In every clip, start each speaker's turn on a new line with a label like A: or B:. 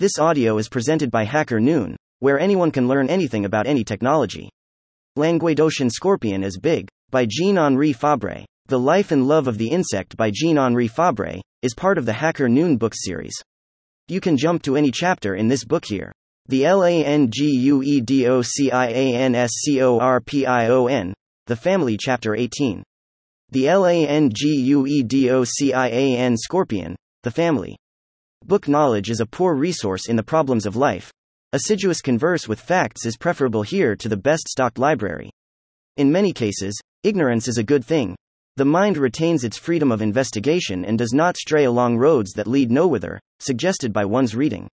A: This audio is presented by Hacker Noon, where anyone can learn anything about any technology. Languedocian Scorpion is Big, by Jean Henri Fabre. The Life and Love of the Insect by Jean Henri Fabre is part of the Hacker Noon book series. You can jump to any chapter in this book here. The Languedocianscorpion, The Family Chapter 18. The Languedocian Scorpion, The Family. Book knowledge is a poor resource in the problems of life. Assiduous converse with facts is preferable here to the best stocked library. In many cases, ignorance is a good thing. The mind retains its freedom of investigation and does not stray along roads that lead nowhither, suggested by one's reading.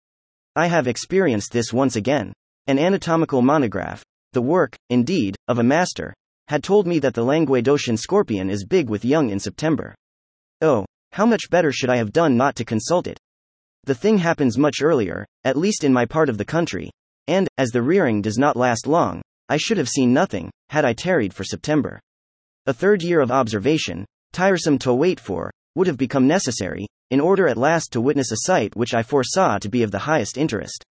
A: I have experienced this once again. An anatomical monograph, the work, indeed, of a master, had told me that the Languedocian scorpion is big with young in September. Oh, how much better should I have done not to consult it? The thing happens much earlier, at least in my part of the country, and, as the rearing does not last long, I should have seen nothing, had I tarried for September. A third year of observation, tiresome to wait for, would have become necessary, in order at last to witness a sight which I foresaw to be of the highest interest.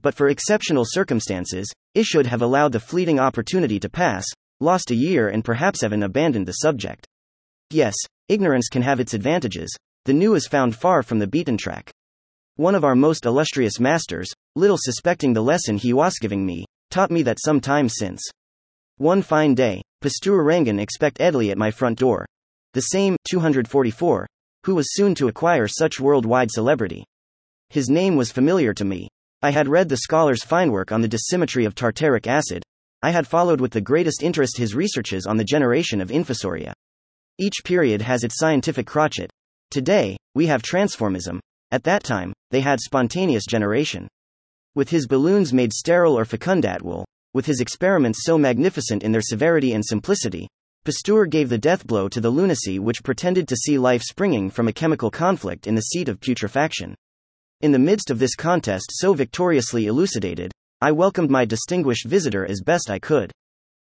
A: But for exceptional circumstances, I should have allowed the fleeting opportunity to pass, lost a year and perhaps even abandoned the subject. Yes, ignorance can have its advantages, the new is found far from the beaten track. One of our most illustrious masters, little suspecting the lesson he was giving me, taught me that some time since. One fine day, Pasteur Rangan expect Edley at my front door. The same, 244, who was soon to acquire such worldwide celebrity. His name was familiar to me. I had read the scholar's fine work on the dissymmetry of tartaric acid. I had followed with the greatest interest his researches on the generation of infusoria. Each period has its scientific crotchet. Today, we have transformism, at that time, they had spontaneous generation. With his balloons made sterile or fecundatable, with his experiments so magnificent in their severity and simplicity, Pasteur gave the death blow to the lunacy which pretended to see life springing from a chemical conflict in the seat of putrefaction. In the midst of this contest so victoriously elucidated, I welcomed my distinguished visitor as best I could.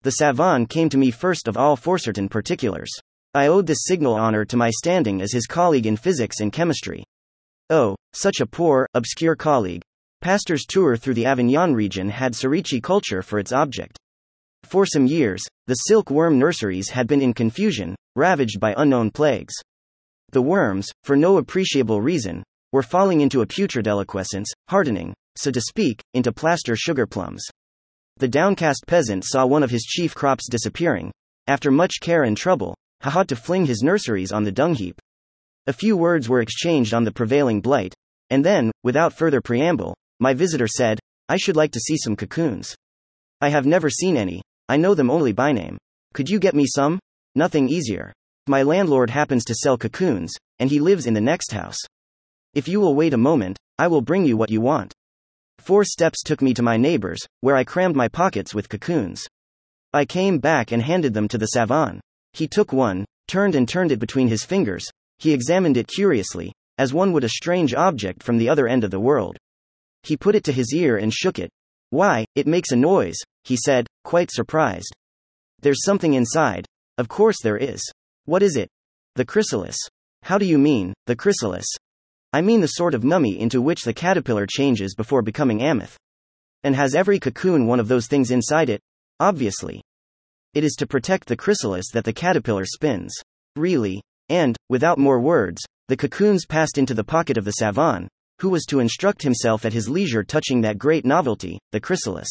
A: The savant came to me first of all for certain particulars. I owed this signal honor to my standing as his colleague in physics and chemistry. Oh, such a poor, obscure colleague. Pasteur's tour through the Avignon region had sericulture for its object. For some years, the silkworm nurseries had been in confusion, ravaged by unknown plagues. The worms, for no appreciable reason, were falling into a putrid deliquescence, hardening, so to speak, into plaster sugar plums. The downcast peasant saw one of his chief crops disappearing. After much care and trouble, he had to fling his nurseries on the dung heap. A few words were exchanged on the prevailing blight, and then, without further preamble, my visitor said, I should like to see some cocoons. I have never seen any, I know them only by name. Could you get me some? Nothing easier. My landlord happens to sell cocoons, and he lives in the next house. If you will wait a moment, I will bring you what you want. Four steps took me to my neighbor's, where I crammed my pockets with cocoons. I came back and handed them to the savant. He took one, turned and turned it between his fingers, he examined it curiously, as one would a strange object from the other end of the world. He put it to his ear and shook it. Why, it makes a noise, he said, quite surprised. There's something inside. Of course there is. What is it? The chrysalis. How do you mean, the chrysalis? I mean the sort of mummy into which the caterpillar changes before becoming ameth. And has every cocoon one of those things inside it? Obviously. It is to protect the chrysalis that the caterpillar spins. Really? And, without more words, the cocoons passed into the pocket of the savant, who was to instruct himself at his leisure touching that great novelty, the chrysalis.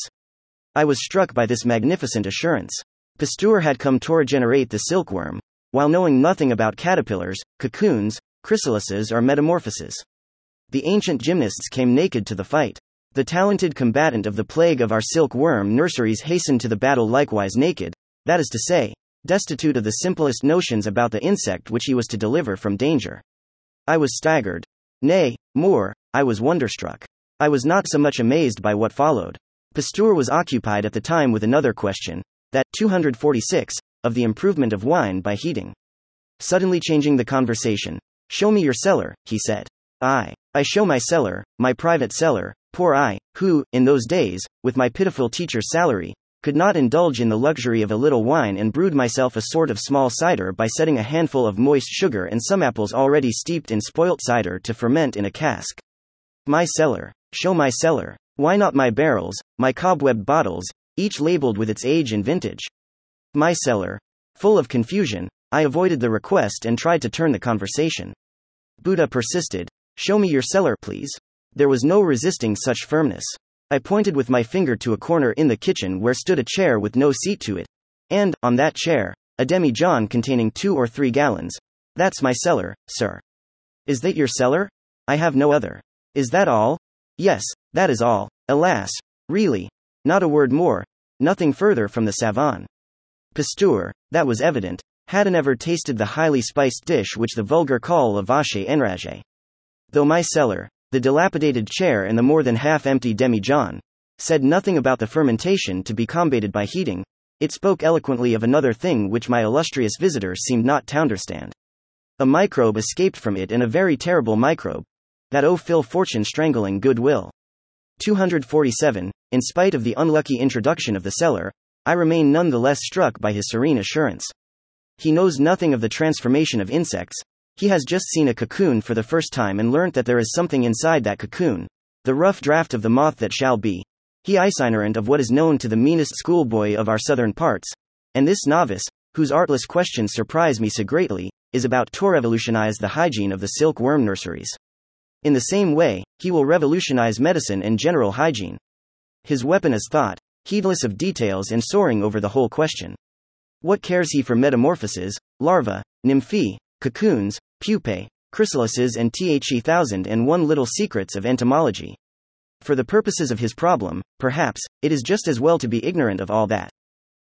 A: I was struck by this magnificent assurance. Pasteur had come to regenerate the silkworm, while knowing nothing about caterpillars, cocoons, chrysalises, or metamorphoses. The ancient gymnasts came naked to the fight. The talented combatant of the plague of our silkworm nurseries hastened to the battle likewise naked, that is to say, destitute of the simplest notions about the insect which he was to deliver from danger. I was staggered. Nay, more, I was wonderstruck. I was not so much amazed by what followed. Pasteur was occupied at the time with another question, that 246, of the improvement of wine by heating. Suddenly changing the conversation, Show me your cellar, he said. I. I show my cellar, my private cellar, poor I, who, in those days, with my pitiful teacher's salary, could not indulge in the luxury of a little wine and brewed myself a sort of small cider by setting a handful of moist sugar and some apples already steeped in spoilt cider to ferment in a cask. My cellar. Show my cellar. Why not my barrels, my cobweb bottles, each labeled with its age and vintage? My cellar. Full of confusion, I avoided the request and tried to turn the conversation. Buddha persisted. Show me your cellar, please. There was no resisting such firmness. I pointed with my finger to a corner in the kitchen where stood a chair with no seat to it. And, on that chair, a demijohn containing two or three gallons. That's my cellar, sir. Is that your cellar? I have no other. Is that all? Yes, that is all. Alas, really. Not a word more, nothing further from the savant. Pasteur, that was evident, hadn't ever tasted the highly spiced dish which the vulgar call a vache enragé. Though my cellar, the dilapidated chair, and the more than half empty demijohn said nothing about the fermentation to be combated by heating, it spoke eloquently of another thing which my illustrious visitor seemed not to understand. A microbe escaped from it, and a very terrible microbe. That oh, Phil Fortune strangling goodwill. 247. In spite of the unlucky introduction of the cellar, I remain none the less struck by his serene assurance. He knows nothing of the transformation of insects, he has just seen a cocoon for the first time and learnt that there is something inside that cocoon. The rough draft of the moth that shall be. He is ignorant of what is known to the meanest schoolboy of our southern parts. And this novice, whose artless questions surprise me so greatly, is about to revolutionize the hygiene of the silkworm nurseries. In the same way, he will revolutionize medicine and general hygiene. His weapon is thought, heedless of details and soaring over the whole question. What cares he for metamorphoses, larvae, nymphae, cocoons, pupae, chrysalises, and the thousand and one little secrets of entomology? For the purposes of his problem, perhaps, it is just as well to be ignorant of all that.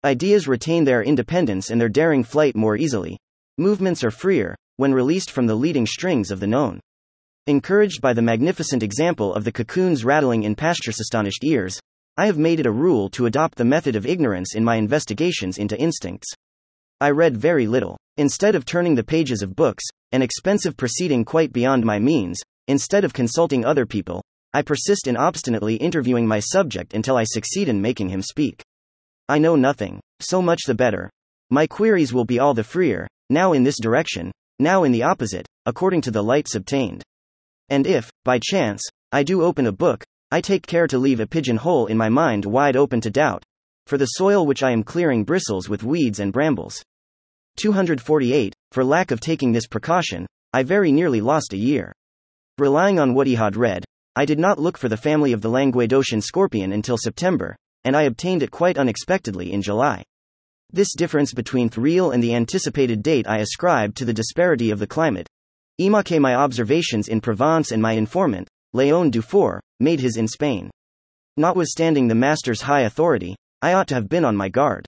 A: Ideas retain their independence and their daring flight more easily, Movements are freer, when released from the leading strings of the known. Encouraged by the magnificent example of the cocoons rattling in Pasteur's astonished ears, I have made it a rule to adopt the method of ignorance in my investigations into instincts. I read very little. Instead of turning the pages of books, an expensive proceeding quite beyond my means, instead of consulting other people, I persist in obstinately interviewing my subject until I succeed in making him speak. I know nothing, so much the better. My queries will be all the freer, now in this direction, now in the opposite, according to the lights obtained. And if, by chance, I do open a book, I take care to leave a pigeon hole in my mind wide open to doubt, for the soil which I am clearing bristles with weeds and brambles. 248. For lack of taking this precaution, I very nearly lost a year. Relying on what he had read, I did not look for the family of the Languedocian scorpion until September, and I obtained it quite unexpectedly in July. This difference between the real and the anticipated date I ascribed to the disparity of the climate. Imaque my observations in Provence and my informant, Leon Dufour, made his in Spain. Notwithstanding the master's high authority, I ought to have been on my guard.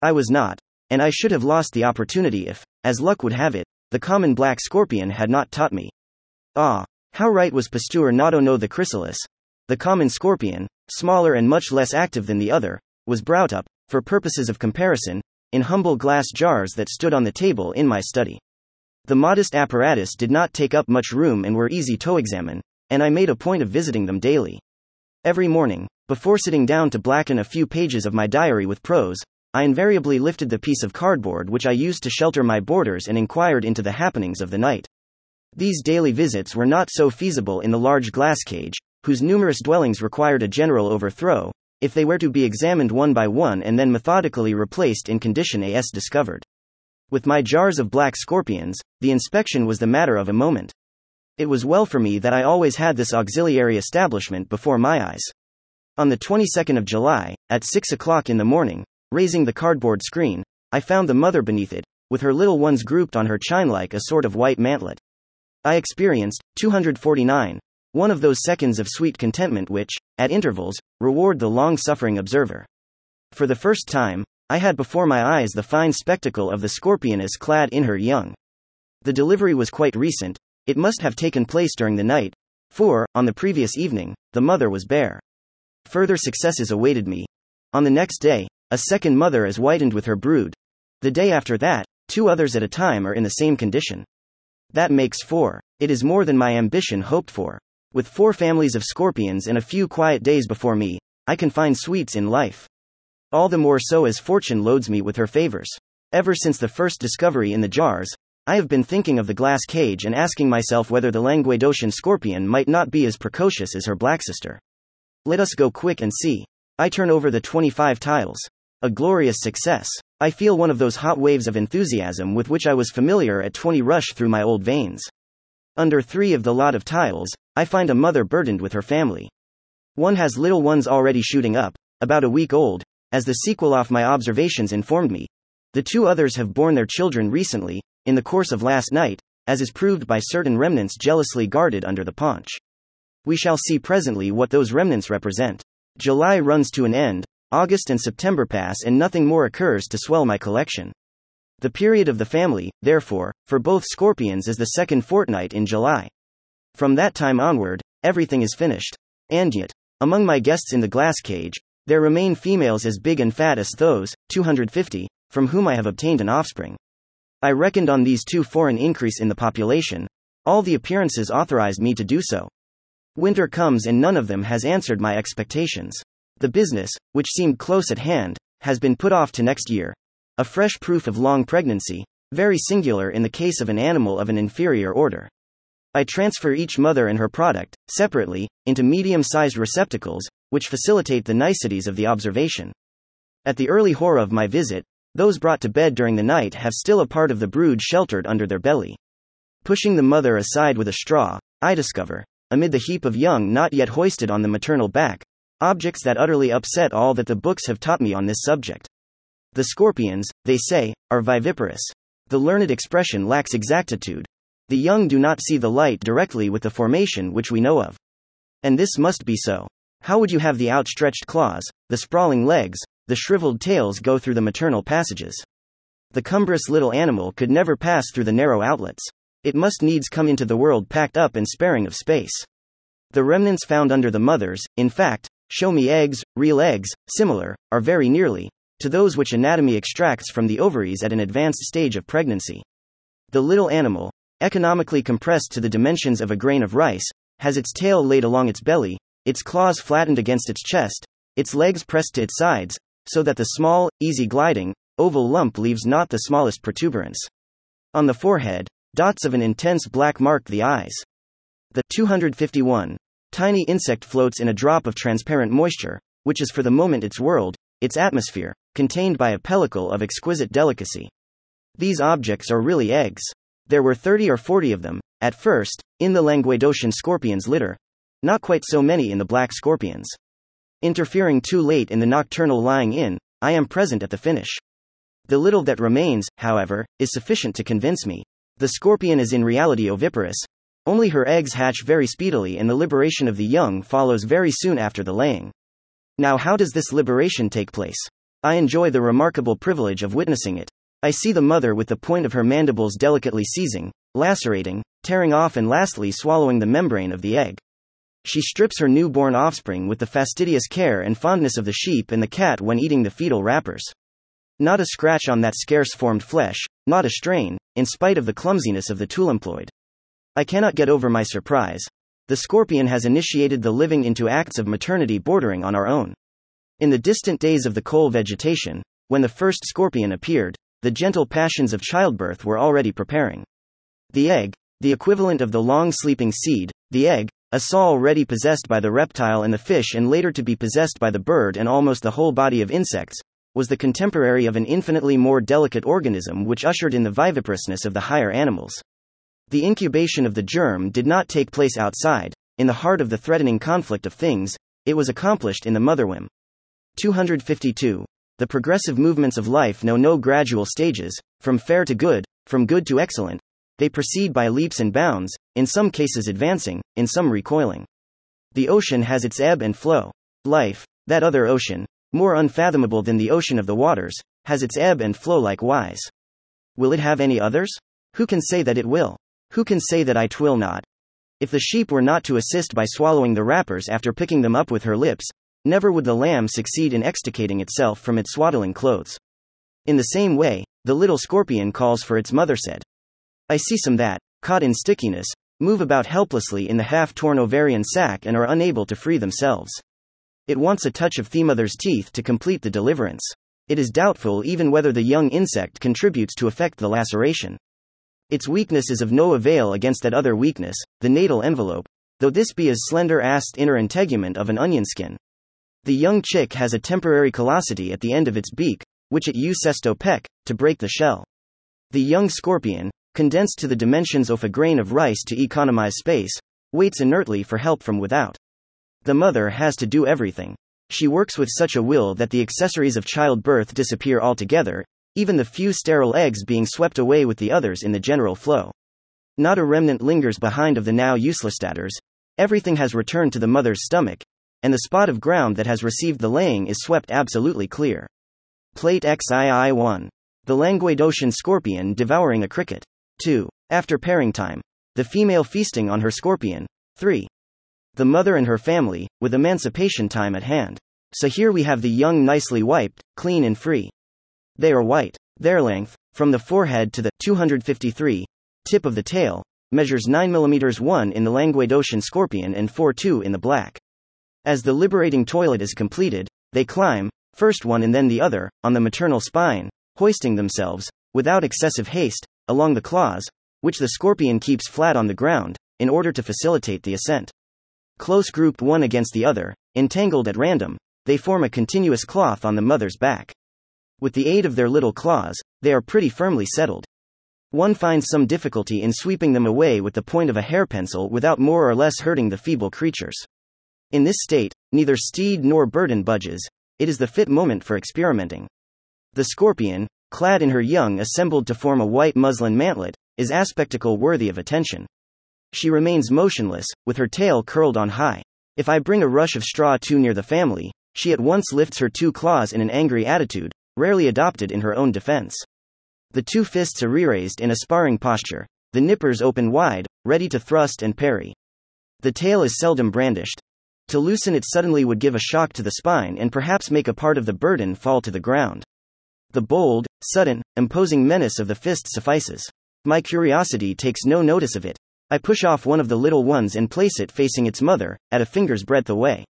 A: I was not, and I should have lost the opportunity if, as luck would have it, the common black scorpion had not taught me. Ah, how right was Pasteur not to know the chrysalis. The common scorpion, smaller and much less active than the other, was brought up, for purposes of comparison, in humble glass jars that stood on the table in my study. The modest apparatus did not take up much room and were easy to examine, and I made a point of visiting them daily. Every morning, before sitting down to blacken a few pages of my diary with prose, I invariably lifted the piece of cardboard which I used to shelter my boarders and inquired into the happenings of the night. These daily visits were not so feasible in the large glass cage, whose numerous dwellings required a general overthrow, if they were to be examined one by one and then methodically replaced in condition as discovered. With my jars of black scorpions, the inspection was the matter of a moment. It was well for me that I always had this auxiliary establishment before my eyes. On the 22nd of July, at 6 o'clock in the morning, raising the cardboard screen, I found the mother beneath it, with her little ones grouped on her chine like a sort of white mantlet. I experienced, 249, one of those seconds of sweet contentment which, at intervals, reward the long suffering observer. For the first time, I had before my eyes the fine spectacle of the scorpioness clad in her young. The delivery was quite recent, it must have taken place during the night, for, on the previous evening, the mother was bare. Further successes awaited me. On the next day, a second mother is whitened with her brood. The day after that, two others at a time are in the same condition. That makes four. It is more than my ambition hoped for. With four families of scorpions and a few quiet days before me, I can find sweets in life. All the more so as fortune loads me with her favors. Ever since the first discovery in the jars, I have been thinking of the glass cage and asking myself whether the Languedocian scorpion might not be as precocious as her black sister. Let us go quick and see. I turn over the 25 tiles. A glorious success. I feel one of those hot waves of enthusiasm with which I was familiar at 20 rush through my old veins. Under three of the lot of tiles, I find a mother burdened with her family. One has little ones already shooting up, about a week old, as the sequel of my observations informed me. The two others have borne their children recently, in the course of last night, as is proved by certain remnants jealously guarded under the paunch. We shall see presently what those remnants represent. July runs to an end, August and September pass, and nothing more occurs to swell my collection. The period of the family, therefore, for both scorpions is the second fortnight in July. From that time onward, everything is finished. And yet, among my guests in the glass cage, there remain females as big and fat as those, 250, from whom I have obtained an offspring. I reckoned on these two for an increase in the population. All the appearances authorized me to do so. Winter comes and none of them has answered my expectations. The business, which seemed close at hand, has been put off to next year. A fresh proof of long pregnancy, very singular in the case of an animal of an inferior order. I transfer each mother and her product, separately, into medium sized receptacles, which facilitate the niceties of the observation. At the early horror of my visit, those brought to bed during the night have still a part of the brood sheltered under their belly. Pushing the mother aside with a straw, I discover, amid the heap of young not yet hoisted on the maternal back, objects that utterly upset all that the books have taught me on this subject. The scorpions, they say, are viviparous. The learned expression lacks exactitude, the young do not see the light directly with the formation which we know of. And this must be so. How would you have the outstretched claws, the sprawling legs, the shriveled tails go through the maternal passages? The cumbrous little animal could never pass through the narrow outlets. It must needs come into the world packed up and sparing of space. The remnants found under the mothers, in fact, show me eggs, real eggs, similar, are very nearly, to those which anatomy extracts from the ovaries at an advanced stage of pregnancy. The little animal, economically compressed to the dimensions of a grain of rice, has its tail laid along its belly, its claws flattened against its chest, its legs pressed to its sides, so that the small, easy gliding, oval lump leaves not the smallest protuberance. On the forehead, dots of an intense black mark the eyes. The 251 tiny insect floats in a drop of transparent moisture, which is for the moment its world, its atmosphere, contained by a pellicle of exquisite delicacy. These objects are really eggs. There were 30 or 40 of them, at first, in the Languedocian scorpion's litter. Not quite so many in the black scorpions. Interfering too late in the nocturnal lying in, I am present at the finish. The little that remains, however, is sufficient to convince me. The scorpion is in reality oviparous. Only her eggs hatch very speedily and the liberation of the young follows very soon after the laying. Now, how does this liberation take place? I enjoy the remarkable privilege of witnessing it. I see the mother with the point of her mandibles delicately seizing, lacerating, tearing off, and lastly swallowing the membrane of the egg. She strips her newborn offspring with the fastidious care and fondness of the sheep and the cat when eating the fetal wrappers. Not a scratch on that scarce formed flesh, not a strain, in spite of the clumsiness of the tool employed. I cannot get over my surprise. The scorpion has initiated the living into acts of maternity bordering on our own. In the distant days of the coal vegetation, when the first scorpion appeared, the gentle passions of childbirth were already preparing. The egg, the equivalent of the long sleeping seed, the egg, a saw already possessed by the reptile and the fish and later to be possessed by the bird and almost the whole body of insects, was the contemporary of an infinitely more delicate organism which ushered in the viviparousness of the higher animals. The incubation of the germ did not take place outside, in the heart of the threatening conflict of things, it was accomplished in the motherwomb. 252. The progressive movements of life know no gradual stages, from fair to good, from good to excellent. They proceed by leaps and bounds, in some cases advancing, in some recoiling. The ocean has its ebb and flow. Life, that other ocean, more unfathomable than the ocean of the waters, has its ebb and flow likewise. Will it have any others? Who can say that it will? Who can say that it will not? If the sheep were not to assist by swallowing the wrappers after picking them up with her lips, Never would the lamb succeed in extricating itself from its swaddling clothes. In the same way, the little scorpion calls for its mother said. I see some that, caught in stickiness, move about helplessly in the half torn ovarian sac and are unable to free themselves. It wants a touch of the mother's teeth to complete the deliverance. It is doubtful even whether the young insect contributes to effect the laceration. Its weakness is of no avail against that other weakness, the natal envelope, though this be as slender as the inner integument of an onion skin. The young chick has a temporary callosity at the end of its beak, which it uses to peck, to break the shell. The young scorpion, condensed to the dimensions of a grain of rice to economize space, waits inertly for help from without. The mother has to do everything. She works with such a will that the accessories of childbirth disappear altogether, even the few sterile eggs being swept away with the others in the general flow. Not a remnant lingers behind of the now useless statters, everything has returned to the mother's stomach, and the spot of ground that has received the laying is swept absolutely clear. Plate XII 1. The Languedocian scorpion devouring a cricket. 2. After pairing time. The female feasting on her scorpion. 3. The mother and her family, with emancipation time at hand. So here we have the young nicely wiped, clean and free. They are white. Their length, from the forehead to the 253 tip of the tail, measures 9 mm 1 in the Languedocian scorpion and 4 2 in the black. As the liberating toilet is completed, they climb, first one and then the other, on the maternal spine, hoisting themselves, without excessive haste, along the claws, which the scorpion keeps flat on the ground, in order to facilitate the ascent. Close grouped one against the other, entangled at random, they form a continuous cloth on the mother's back. With the aid of their little claws, they are pretty firmly settled. One finds some difficulty in sweeping them away with the point of a hair pencil without more or less hurting the feeble creatures. In this state, neither steed nor burden budges, it is the fit moment for experimenting. The scorpion, clad in her young assembled to form a white muslin mantlet, is aspectacle worthy of attention. She remains motionless, with her tail curled on high. If I bring a rush of straw too near the family, she at once lifts her two claws in an angry attitude, rarely adopted in her own defense. The two fists are re-raised in a sparring posture, the nippers open wide, ready to thrust and parry. The tail is seldom brandished. To loosen it suddenly would give a shock to the spine and perhaps make a part of the burden fall to the ground. The bold, sudden, imposing menace of the fist suffices. My curiosity takes no notice of it. I push off one of the little ones and place it facing its mother, at a finger's breadth away.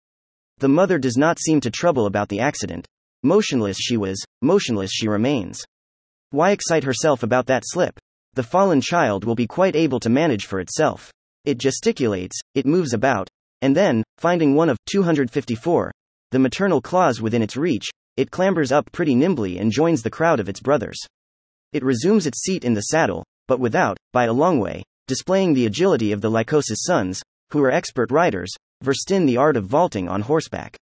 A: The mother does not seem to trouble about the accident. Motionless she was, motionless she remains. Why excite herself about that slip? The fallen child will be quite able to manage for itself. It gesticulates, it moves about, and then, finding one of 254, the maternal claws within its reach, it clambers up pretty nimbly and joins the crowd of its brothers. It resumes its seat in the saddle, but without, by a long way, displaying the agility of the Lycosa's sons, who are expert riders, versed in the art of vaulting on horseback.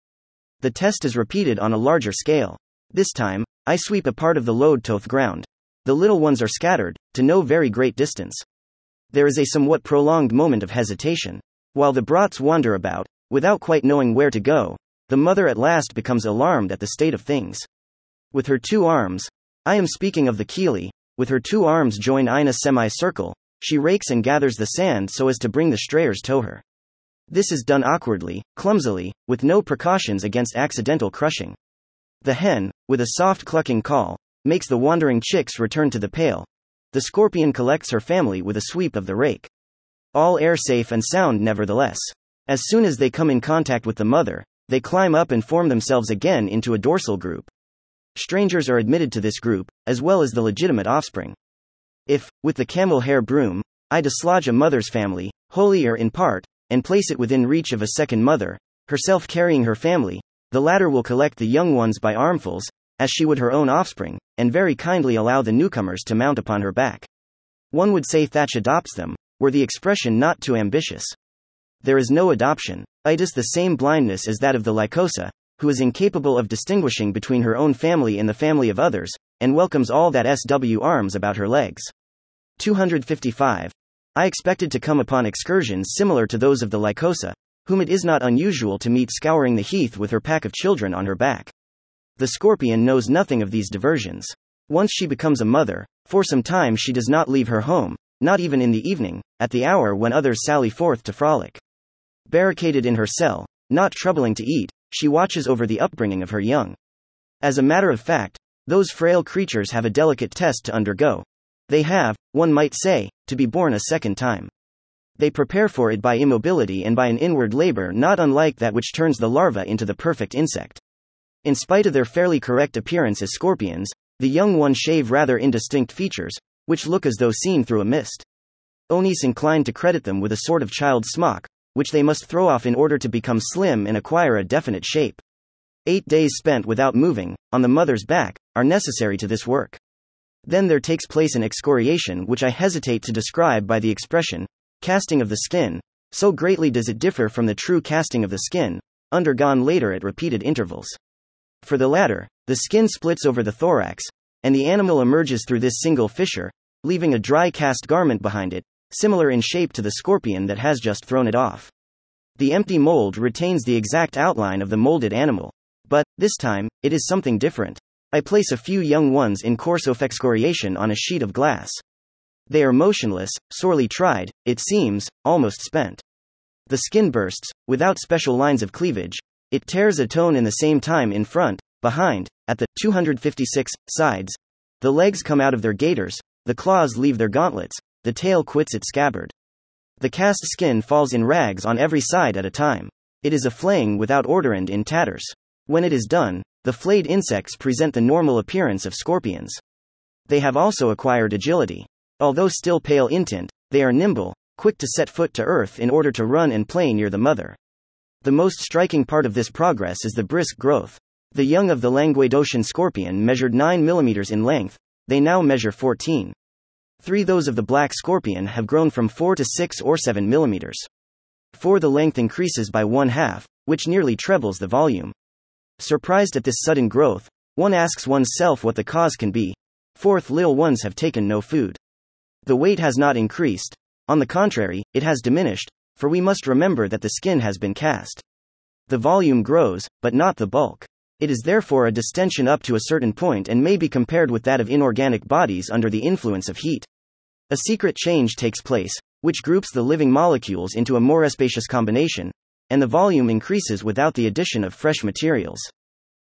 A: The test is repeated on a larger scale. This time, I sweep a part of the load to the ground. The little ones are scattered, to no very great distance. There is a somewhat prolonged moment of hesitation. While the brats wander about, without quite knowing where to go, the mother at last becomes alarmed at the state of things. With her two arms, I am speaking of the Kili, with her two arms joined in a semicircle, she rakes and gathers the sand so as to bring the strayers to her. This is done awkwardly, clumsily, with no precautions against accidental crushing. The hen, with a soft clucking call, makes the wandering chicks return to the pail. The scorpion collects her family with a sweep of the rake. All air safe and sound, nevertheless. As soon as they come in contact with the mother, they climb up and form themselves again into a dorsal group. Strangers are admitted to this group, as well as the legitimate offspring. If, with the camel hair broom, I dislodge a mother's family, wholly or in part, and place it within reach of a second mother, herself carrying her family, the latter will collect the young ones by armfuls, as she would her own offspring, and very kindly allow the newcomers to mount upon her back. One would say Thatch adopts them, were the expression not too ambitious. There is no adoption, it is the same blindness as that of the Lycosa, who is incapable of distinguishing between her own family and the family of others, and welcomes all that SW arms about her legs. 255. I expected to come upon excursions similar to those of the Lycosa, whom it is not unusual to meet scouring the heath with her pack of children on her back. The scorpion knows nothing of these diversions. Once she becomes a mother, for some time she does not leave her home, not even in the evening, at the hour when others sally forth to frolic. Barricaded in her cell, not troubling to eat, she watches over the upbringing of her young. As a matter of fact, those frail creatures have a delicate test to undergo. They have, one might say, to be born a second time. They prepare for it by immobility and by an inward labor not unlike that which turns the larva into the perfect insect. In spite of their fairly correct appearance as scorpions, the young ones shave rather indistinct features, which look as though seen through a mist. Onis inclined to credit them with a sort of child's smock, which they must throw off in order to become slim and acquire a definite shape. Eight days spent without moving, on the mother's back, are necessary to this work. Then there takes place an excoriation which I hesitate to describe by the expression, casting of the skin, so greatly does it differ from the true casting of the skin, undergone later at repeated intervals. For the latter, the skin splits over the thorax, and the animal emerges through this single fissure, leaving a dry cast garment behind it, similar in shape to the scorpion that has just thrown it off. The empty mold retains the exact outline of the molded animal. But, this time, it is something different. I place a few young ones in course of excoriation on a sheet of glass. They are motionless, sorely tried, it seems, almost spent. The skin bursts, without special lines of cleavage. It tears a tone in the same time in front, behind, at the 256 sides. The legs come out of their gaiters, the claws leave their gauntlets, the tail quits its scabbard. The cast skin falls in rags on every side at a time. It is a flaying without order and in tatters. When it is done, the flayed insects present the normal appearance of scorpions. They have also acquired agility. Although still pale in tint, they are nimble, quick to set foot to earth in order to run and play near the mother. The most striking part of this progress is the brisk growth. The young of the Languedocian scorpion measured 9 mm in length, they now measure 14. Three those of the black scorpion have grown from 4 to 6 or 7 mm. 4 the length increases by one half, which nearly trebles the volume. Surprised at this sudden growth, one asks oneself what the cause can be. Fourth, little ones have taken no food. The weight has not increased, on the contrary, it has diminished, for we must remember that the skin has been cast. The volume grows, but not the bulk. It is therefore a distension up to a certain point and may be compared with that of inorganic bodies under the influence of heat. A secret change takes place, which groups the living molecules into a more spacious combination, and the volume increases without the addition of fresh materials.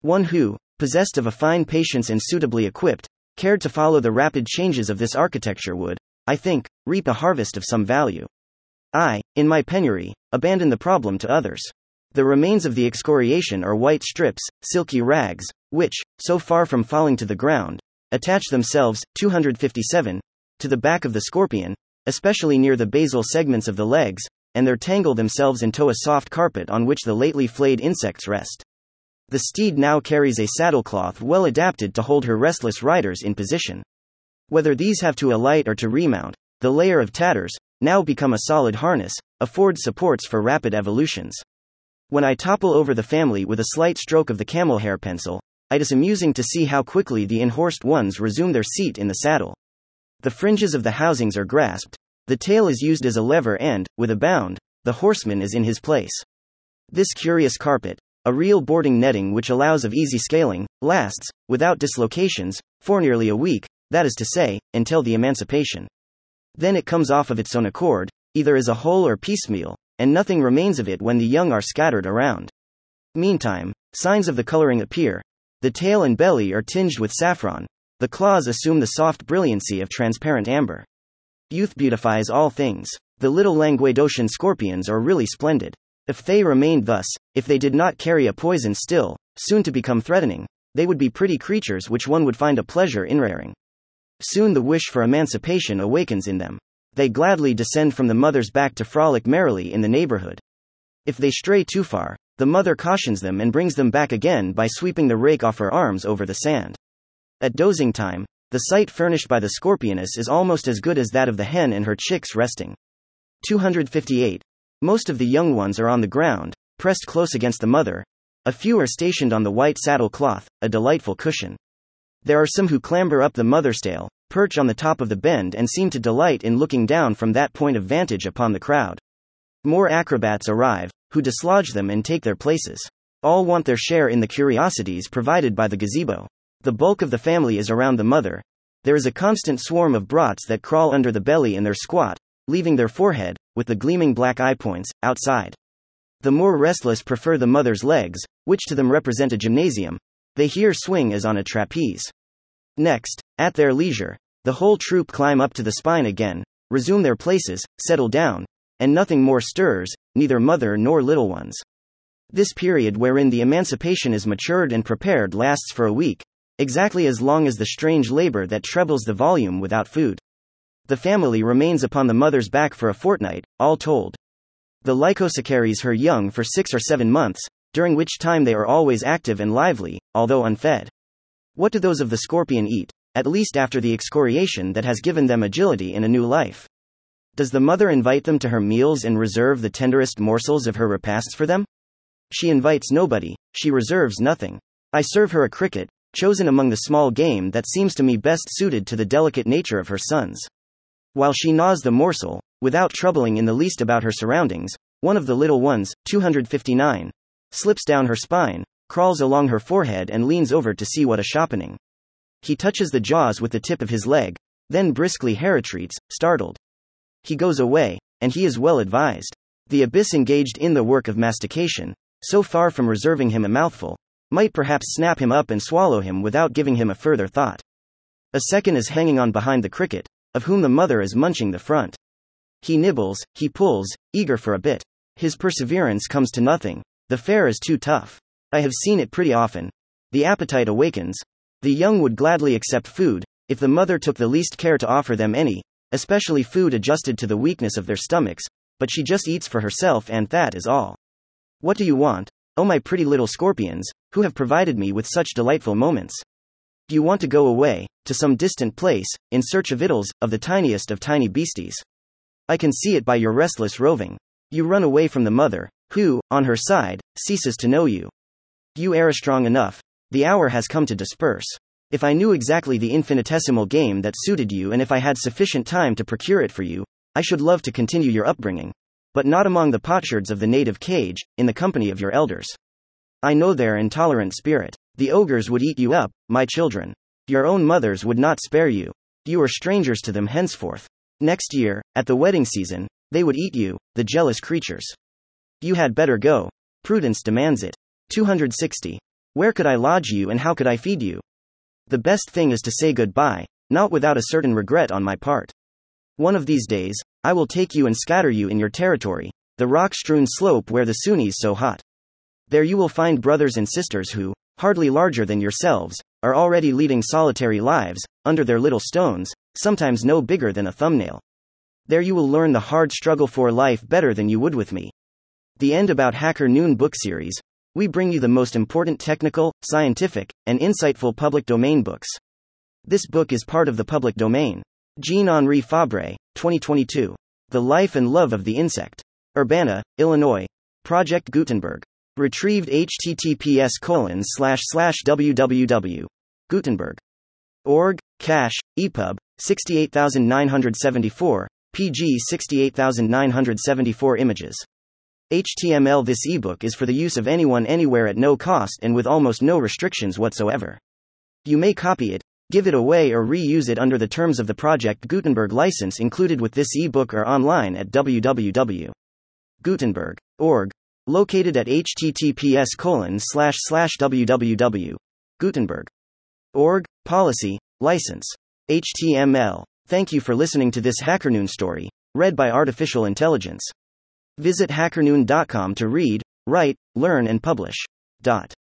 A: One who, possessed of a fine patience and suitably equipped, cared to follow the rapid changes of this architecture would, I think, reap a harvest of some value. I, in my penury, abandon the problem to others. The remains of the excoriation are white strips, silky rags, which, so far from falling to the ground, attach themselves, 257, to the back of the scorpion, especially near the basal segments of the legs, and there tangle themselves into a soft carpet on which the lately flayed insects rest. The steed now carries a saddlecloth well adapted to hold her restless riders in position. Whether these have to alight or to remount, the layer of tatters, now become a solid harness, affords supports for rapid evolutions. When I topple over the family with a slight stroke of the camel hair pencil, it is amusing to see how quickly the enhorsed ones resume their seat in the saddle. The fringes of the housings are grasped, the tail is used as a lever, and, with a bound, the horseman is in his place. This curious carpet, a real boarding netting which allows of easy scaling, lasts, without dislocations, for nearly a week, that is to say, until the emancipation. Then it comes off of its own accord, either as a whole or piecemeal, and nothing remains of it when the young are scattered around. Meantime, signs of the coloring appear. The tail and belly are tinged with saffron, the claws assume the soft brilliancy of transparent amber. Youth beautifies all things. The little Languedocian scorpions are really splendid. If they remained thus, if they did not carry a poison still, soon to become threatening, they would be pretty creatures which one would find a pleasure in rearing. Soon the wish for emancipation awakens in them. They gladly descend from the mother's back to frolic merrily in the neighborhood. If they stray too far, the mother cautions them and brings them back again by sweeping the rake off her arms over the sand. At dozing time, the site furnished by the scorpioness is almost as good as that of the hen and her chicks resting. 258. Most of the young ones are on the ground, pressed close against the mother. A few are stationed on the white saddle cloth, a delightful cushion. There are some who clamber up the mother's tail, perch on the top of the bend and seem to delight in looking down from that point of vantage upon the crowd. More acrobats arrive, who dislodge them and take their places. All want their share in the curiosities provided by the gazebo. The bulk of the family is around the mother. There is a constant swarm of brats that crawl under the belly in their squat, leaving their forehead, with the gleaming black eye points, outside. The more restless prefer the mother's legs, which to them represent a gymnasium. They here swing as on a trapeze. Next, at their leisure, the whole troop climb up to the spine again, resume their places, settle down, and nothing more stirs, neither mother nor little ones. This period wherein the emancipation is matured and prepared lasts for a week, exactly as long as the strange labor that trebles the volume without food. The family remains upon the mother's back for a fortnight, all told. The Lycosa carries her young for six or seven months, during which time they are always active and lively, although unfed. What do those of the scorpion eat, at least after the excoriation that has given them agility in a new life? Does the mother invite them to her meals and reserve the tenderest morsels of her repasts for them? She invites nobody, she reserves nothing. I serve her a cricket, chosen among the small game that seems to me best suited to the delicate nature of her sons. While she gnaws the morsel, without troubling in the least about her surroundings, one of the little ones, 259, slips down her spine, crawls along her forehead, and leans over to see what a shoppening. He touches the jaws with the tip of his leg, then briskly retreats, startled. He goes away, and he is well advised. The abyss engaged in the work of mastication, so far from reserving him a mouthful, might perhaps snap him up and swallow him without giving him a further thought. A second is hanging on behind the cricket, of whom the mother is munching the front. He nibbles, he pulls, eager for a bit. His perseverance comes to nothing. The fare is too tough. I have seen it pretty often. The appetite awakens. The young would gladly accept food, if the mother took the least care to offer them any, especially food adjusted to the weakness of their stomachs, but she just eats for herself and that is all. What do you want? Oh, my pretty little scorpions, who have provided me with such delightful moments. Do you want to go away, to some distant place, in search of victuals, of the tiniest of tiny beasties? I can see it by your restless roving. You run away from the mother, who, on her side, ceases to know you. You are strong enough. The hour has come to disperse. If I knew exactly the infinitesimal game that suited you and if I had sufficient time to procure it for you, I should love to continue your upbringing but not among the potsherds of the native cage, in the company of your elders. I know their intolerant spirit. The ogres would eat you up, my children. Your own mothers would not spare you. You are strangers to them henceforth. Next year, at the wedding season, they would eat you, the jealous creatures. You had better go. Prudence demands it. 260. Where could I lodge you and how could I feed you? The best thing is to say goodbye, not without a certain regret on my part. One of these days, I will take you and scatter you in your territory, the rock strewn slope where the Sunnis so hot. There you will find brothers and sisters who, hardly larger than yourselves, are already leading solitary lives, under their little stones, sometimes no bigger than a thumbnail. There you will learn the hard struggle for life better than you would with me. The end about Hacker Noon book series. We bring you the most important technical, scientific, and insightful public domain books. This book is part of the public domain. Jean Henri Fabre, 2022. The Life and Love of the Insect. Urbana, Illinois. Project Gutenberg. Retrieved https colon slash slash www. Gutenberg. Org, cache, EPUB, 68974, PG 68974 images. HTML This ebook is for the use of anyone anywhere at no cost and with almost no restrictions whatsoever. You may copy it, give it away or reuse it under the terms of the Project Gutenberg license included with this ebook or online at www.gutenberg.org. Located at https colon slash slash www. Gutenberg.org, policy, license. HTML. Thank you for listening to this HackerNoon story, read by Artificial Intelligence. Visit hackerNoon.com to read, write, learn, and publish. Dot.